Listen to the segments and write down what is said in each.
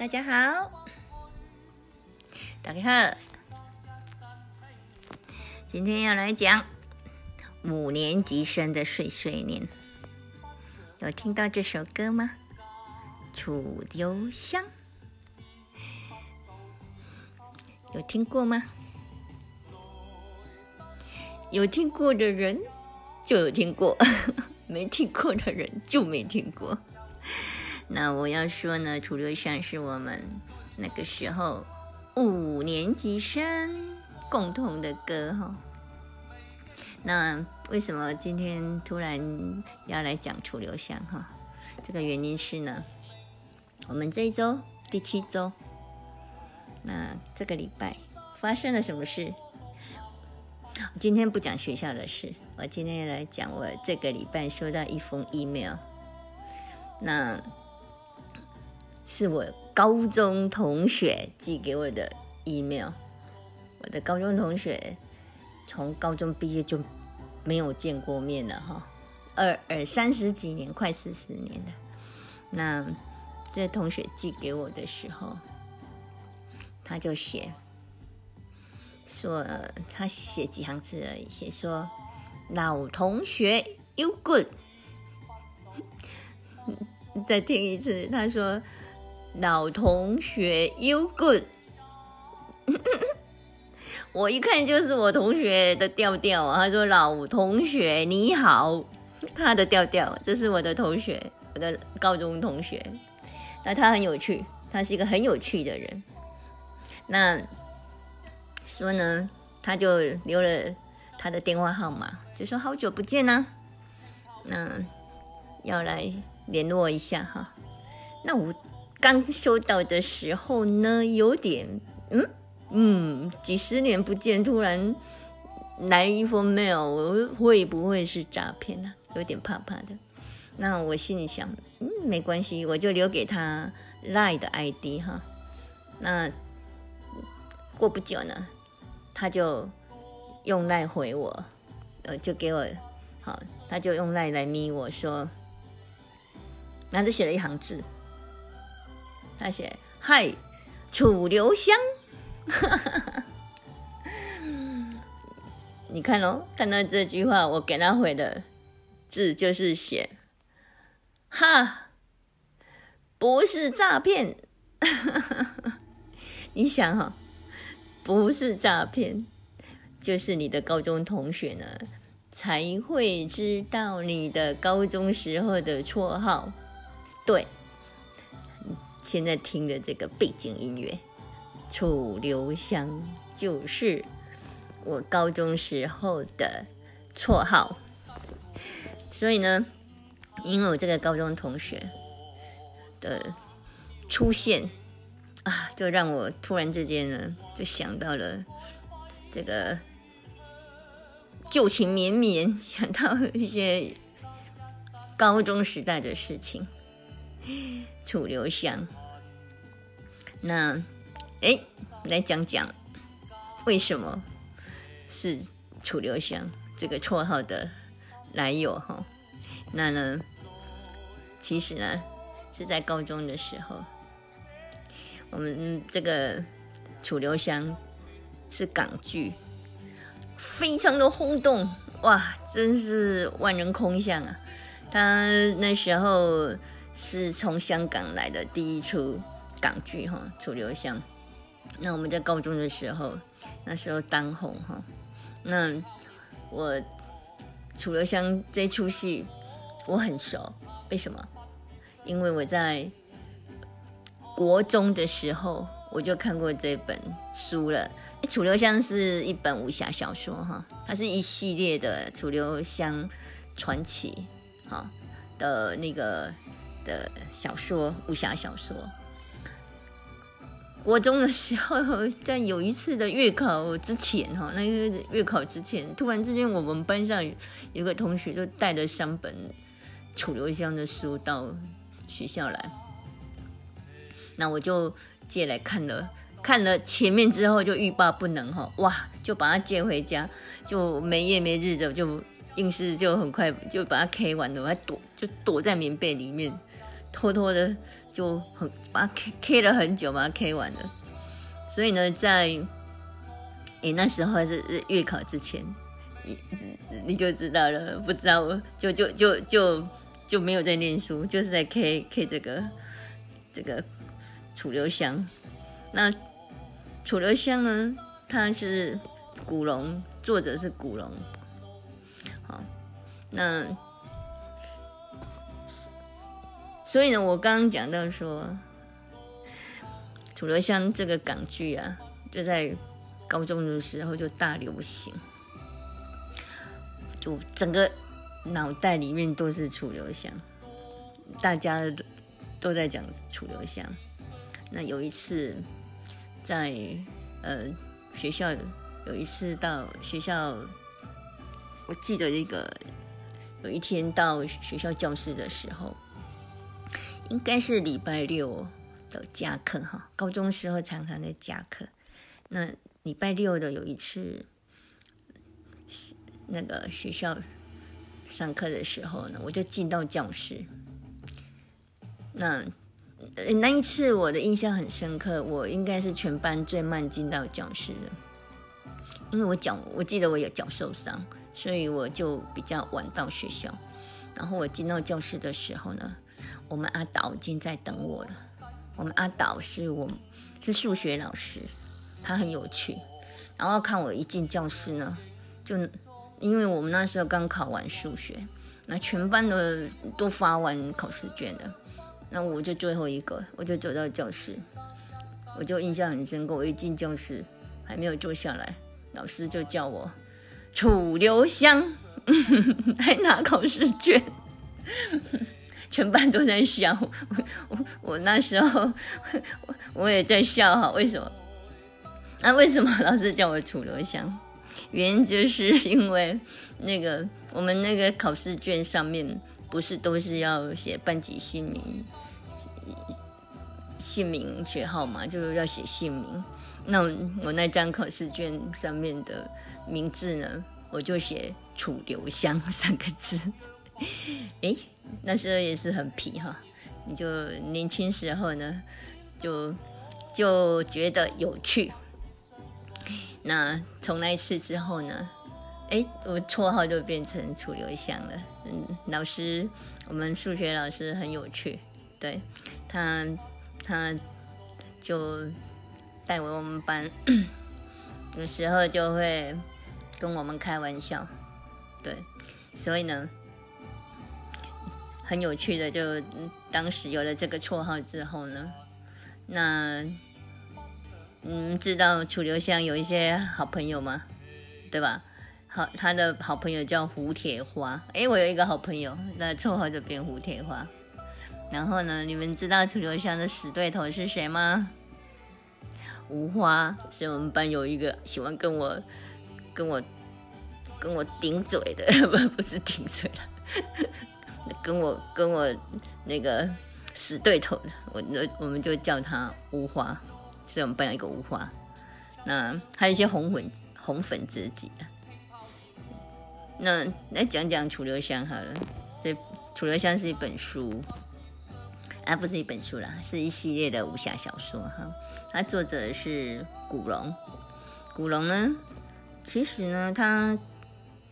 大家好，大家好，今天要来讲五年级生的碎碎念。有听到这首歌吗？楚留香，有听过吗？有听过的人就有听过，没听过的人就没听过。那我要说呢，楚留香是我们那个时候五年级生共同的歌哈。那为什么今天突然要来讲楚留香哈？这个原因是呢，我们这一周第七周，那这个礼拜发生了什么事？今天不讲学校的事，我今天来讲我这个礼拜收到一封 email，那。是我高中同学寄给我的 email。我的高中同学从高中毕业就没有见过面了哈，二二三十几年，快四十年了。那这同学寄给我的时候，他就写说，他写几行字而已，写说老同学，you good。再听一次，他说。老同学，you good。我一看就是我同学的调调啊。他说：“老同学你好。”他的调调，这是我的同学，我的高中同学。那他很有趣，他是一个很有趣的人。那说呢，他就留了他的电话号码，就说好久不见呐，那要来联络一下哈。那我。刚收到的时候呢，有点嗯嗯，几十年不见，突然来一封 mail，我会不会是诈骗呢？有点怕怕的。那我心里想，嗯，没关系，我就留给他 lie 的 ID 哈。那过不久呢，他就用赖回我，呃，就给我好，他就用赖来咪我说，然后就写了一行字。他写：“嗨，楚留香。”你看哦，看到这句话，我给他回的字就是写：“哈，不是诈骗。”你想哈，不是诈骗，就是你的高中同学呢才会知道你的高中时候的绰号，对。现在听的这个背景音乐，楚留香就是我高中时候的绰号。所以呢，因为我这个高中同学的出现啊，就让我突然之间呢，就想到了这个旧情绵绵，想到一些高中时代的事情。楚留香，那哎，来讲讲为什么是楚留香这个绰号的来由哈？那呢，其实呢是在高中的时候，我们这个楚留香是港剧，非常的轰动哇，真是万人空巷啊！他那时候。是从香港来的第一出港剧哈，楚留香。那我们在高中的时候，那时候当红哈。那我楚留香这出戏我很熟，为什么？因为我在国中的时候我就看过这本书了。楚留香是一本武侠小说哈，它是一系列的楚留香传奇哈的那个。的小说，武侠小说。国中的时候，在有一次的月考之前，哈，那个月考之前，突然之间，我们班上有个同学就带了三本楚留香的书到学校来，那我就借来看了，看了前面之后就欲罢不能，哈，哇，就把它借回家，就没夜没日的，就硬是就很快就把它 K 完了，我还躲就躲在棉被里面。偷偷的就很把它 K K 了很久，把它 K 完了。所以呢，在诶那时候是月考之前，你你就知道了，不知道就就就就就没有在念书，就是在 K K 这个这个楚留香。那楚留香呢，它是古龙，作者是古龙。好，那。所以呢，我刚刚讲到说，楚留香这个港剧啊，就在高中的时候就大流行，就整个脑袋里面都是楚留香，大家都都在讲楚留香。那有一次在呃学校，有一次到学校，我记得一个有一天到学校教室的时候。应该是礼拜六的加课哈，高中时候常常在加课。那礼拜六的有一次，那个学校上课的时候呢，我就进到教室。那那一次我的印象很深刻，我应该是全班最慢进到教室的，因为我脚我记得我有脚受伤，所以我就比较晚到学校。然后我进到教室的时候呢。我们阿导已经在等我了。我们阿导是我是数学老师，他很有趣。然后看我一进教室呢，就因为我们那时候刚考完数学，那全班的都发完考试卷了，那我就最后一个，我就走到教室，我就印象很深刻。我一进教室还没有坐下来，老师就叫我楚留香，还拿考试卷。全班都在笑，我我我那时候我也在笑哈，为什么？那为什么老师叫我楚留香？原因就是因为那个我们那个考试卷上面不是都是要写班级姓名、姓名学号嘛，就是要写姓名。那我那张考试卷上面的名字呢，我就写楚留香三个字。哎。那时候也是很皮哈，你就年轻时候呢，就就觉得有趣。那从那一次之后呢，哎，我绰号就变成楚留香了。嗯，老师，我们数学老师很有趣，对他，他就带我们班，有时候就会跟我们开玩笑，对，所以呢。很有趣的，就当时有了这个绰号之后呢，那嗯，知道楚留香有一些好朋友吗？对吧？好，他的好朋友叫胡铁花。哎，我有一个好朋友，那绰号就变胡铁花。然后呢，你们知道楚留香的死对头是谁吗？吴花，是我们班有一个喜欢跟我、跟我、跟我顶嘴的，不，不是顶嘴了。跟我跟我那个死对头的，我我我们就叫他乌花，所以我们班有一个乌花。那还有一些红粉红粉知己啊。那来讲讲楚留香好了。这楚留香是一本书，啊，不是一本书啦，是一系列的武侠小说哈。它作者是古龙。古龙呢，其实呢，他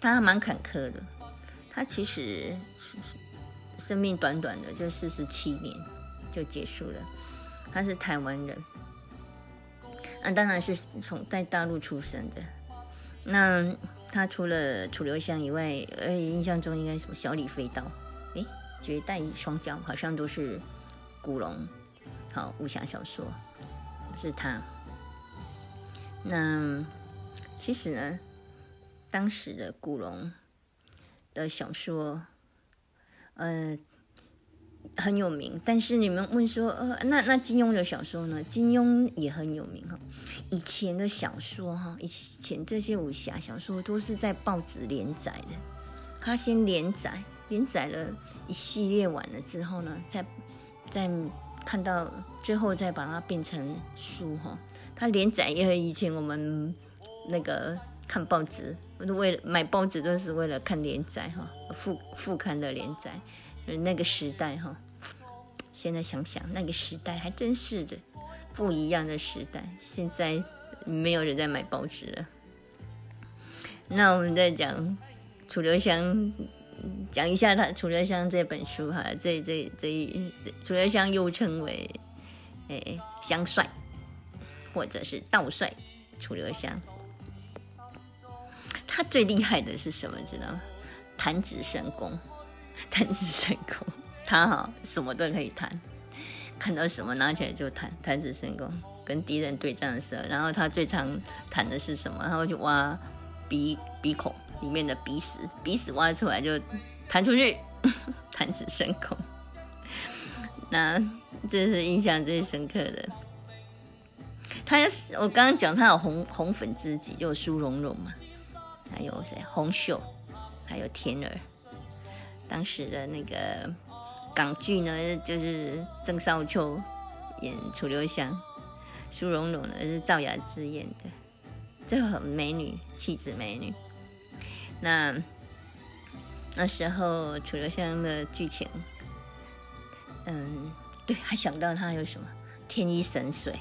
他还蛮坎坷的。他其实是。生命短短的就四十七年就结束了。他是台湾人，那当然是从在大陆出生的。那他除了楚留香以外，呃，印象中应该什么小李飞刀，诶，绝代双骄好像都是古龙，好武侠小说是他。那其实呢，当时的古龙的小说。呃，很有名，但是你们问说，呃，那那金庸的小说呢？金庸也很有名哈。以前的小说哈，以前这些武侠小说都是在报纸连载的。他先连载，连载了一系列完了之后呢，再再看到最后再把它变成书哈。他连载因为以前我们那个看报纸。我都为了买报纸都是为了看连载哈，副副刊的连载，那个时代哈，现在想想，那个时代还真是的，不一样的时代。现在没有人在买报纸了。那我们再讲楚留香，讲一下他《楚留香》这本书哈。这这这一楚留香又称为诶香帅，或者是道帅楚留香。他最厉害的是什么？知道吗？弹指神功，弹指神功。他哈什么都可以弹，看到什么拿起来就弹，弹指神功。跟敌人对战的时候，然后他最常弹的是什么？他会去挖鼻鼻孔里面的鼻屎，鼻屎挖出来就弹出去，弹指神功。那这是印象最深刻的。他我刚刚讲他有红红粉知己，就有苏蓉蓉嘛，还有谁？红袖，还有天儿。当时的那个。港剧呢，就是郑少秋演楚留香，苏蓉蓉呢是赵雅芝演的，这很美女，气质美女。那那时候楚留香的剧情，嗯，对，还想到他有什么天一神水，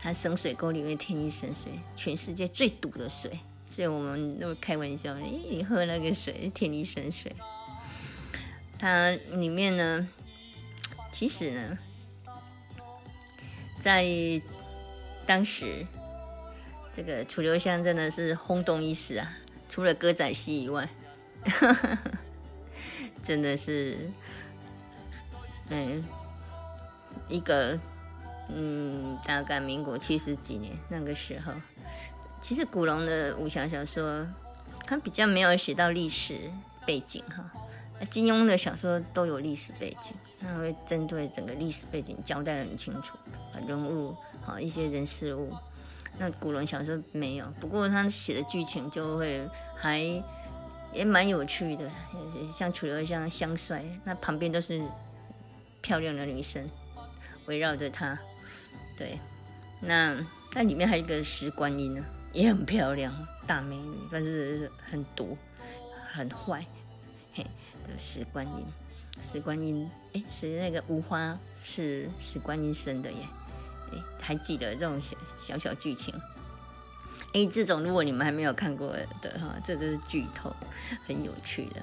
他生水沟里面天一神水，全世界最毒的水，所以我们都开玩笑，你喝那个水天地神水。它里面呢，其实呢，在当时，这个楚留香真的是轰动一时啊！除了歌仔戏以外，真的是，嗯，一个，嗯，大概民国七十几年那个时候，其实古龙的武侠小说，他比较没有写到历史背景哈。金庸的小说都有历史背景，那会针对整个历史背景交代的很清楚，人物好一些人事物。那古龙小说没有，不过他写的剧情就会还也蛮有趣的，像楚留香香帅，那旁边都是漂亮的女生围绕着他。对，那那里面还有一个石观音呢，也很漂亮，大美女，但是很毒，很坏，嘿。石观音，石观音，哎，是那个无花是石观音生的耶，哎，还记得这种小小小剧情？哎，这种如果你们还没有看过的哈，这都是剧透，很有趣的。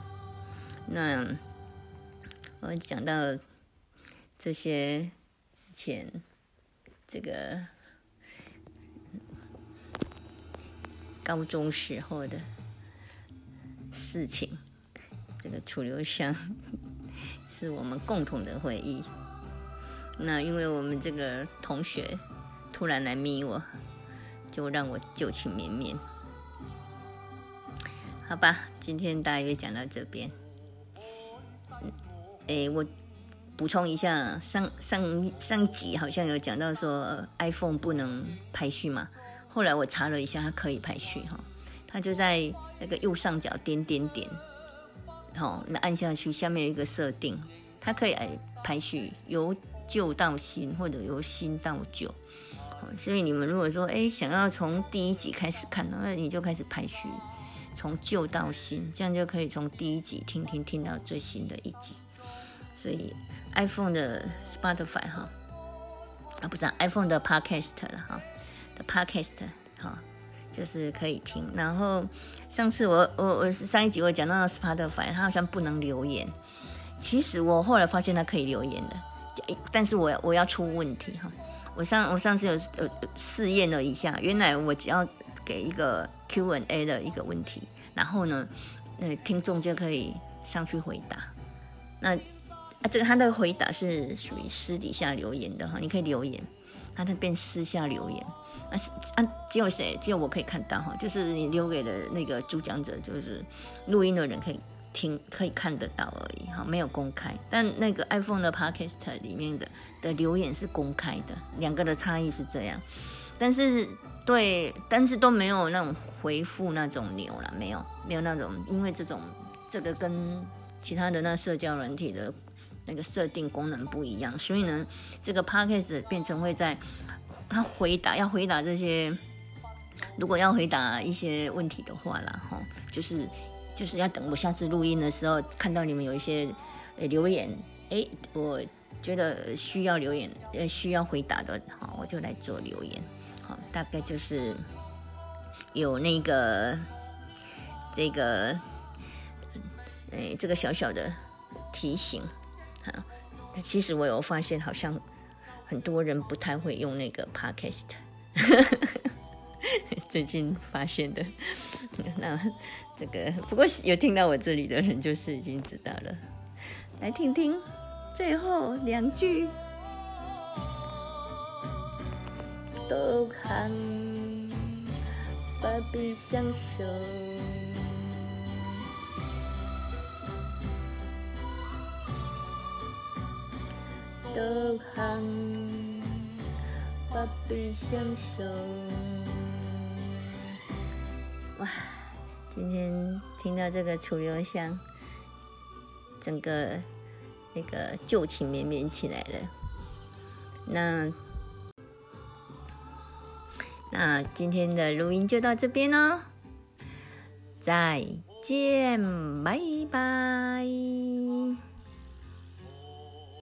那我讲到这些前这个高中时候的事情。这个楚留香是我们共同的回忆。那因为我们这个同学突然来咪我，就让我旧情绵绵。好吧，今天大约讲到这边。哎，我补充一下，上上上集好像有讲到说 iPhone 不能排序嘛。后来我查了一下，它可以排序哈，它就在那个右上角点点点。好，那按下去，下面有一个设定，它可以排序由旧到新，或者由新到旧。所以你们如果说，哎，想要从第一集开始看，那你就开始排序，从旧到新，这样就可以从第一集听听听到最新的一集。所以 iPhone 的 Spotify 哈，啊，不是 iPhone 的 Podcast 了哈，的 Podcast 哈。就是可以听，然后上次我我我上一集我讲到 Spotify，它好像不能留言。其实我后来发现它可以留言的，但是我我要出问题哈。我上我上次有呃试验了一下，原来我只要给一个 Q&A 的一个问题，然后呢，那听众就可以上去回答。那啊这个他的回答是属于私底下留言的哈，你可以留言，他在变私下留言。啊是啊，只有谁？只有我可以看到哈，就是你留给的那个主讲者，就是录音的人可以听，可以看得到而已哈，没有公开。但那个 iPhone 的 Podcast 里面的的留言是公开的，两个的差异是这样。但是对，但是都没有那种回复那种牛了，没有，没有那种，因为这种这个跟其他的那社交软体的那个设定功能不一样，所以呢，这个 Podcast 变成会在。他回答要回答这些，如果要回答一些问题的话啦，哈，就是就是要等我下次录音的时候看到你们有一些留言，哎，我觉得需要留言，呃，需要回答的，好，我就来做留言。好，大概就是有那个这个，哎，这个小小的提醒。好，其实我有发现，好像很多人不太会用那个 podcast。最近发现的，那这个不过有听到我这里的人，就是已经知道了。来听听最后两句。都看，不必相守。都看，不必相守。哇，今天听到这个楚留香，整个那个旧情绵绵起来了。那那今天的录音就到这边喽，再见，拜拜。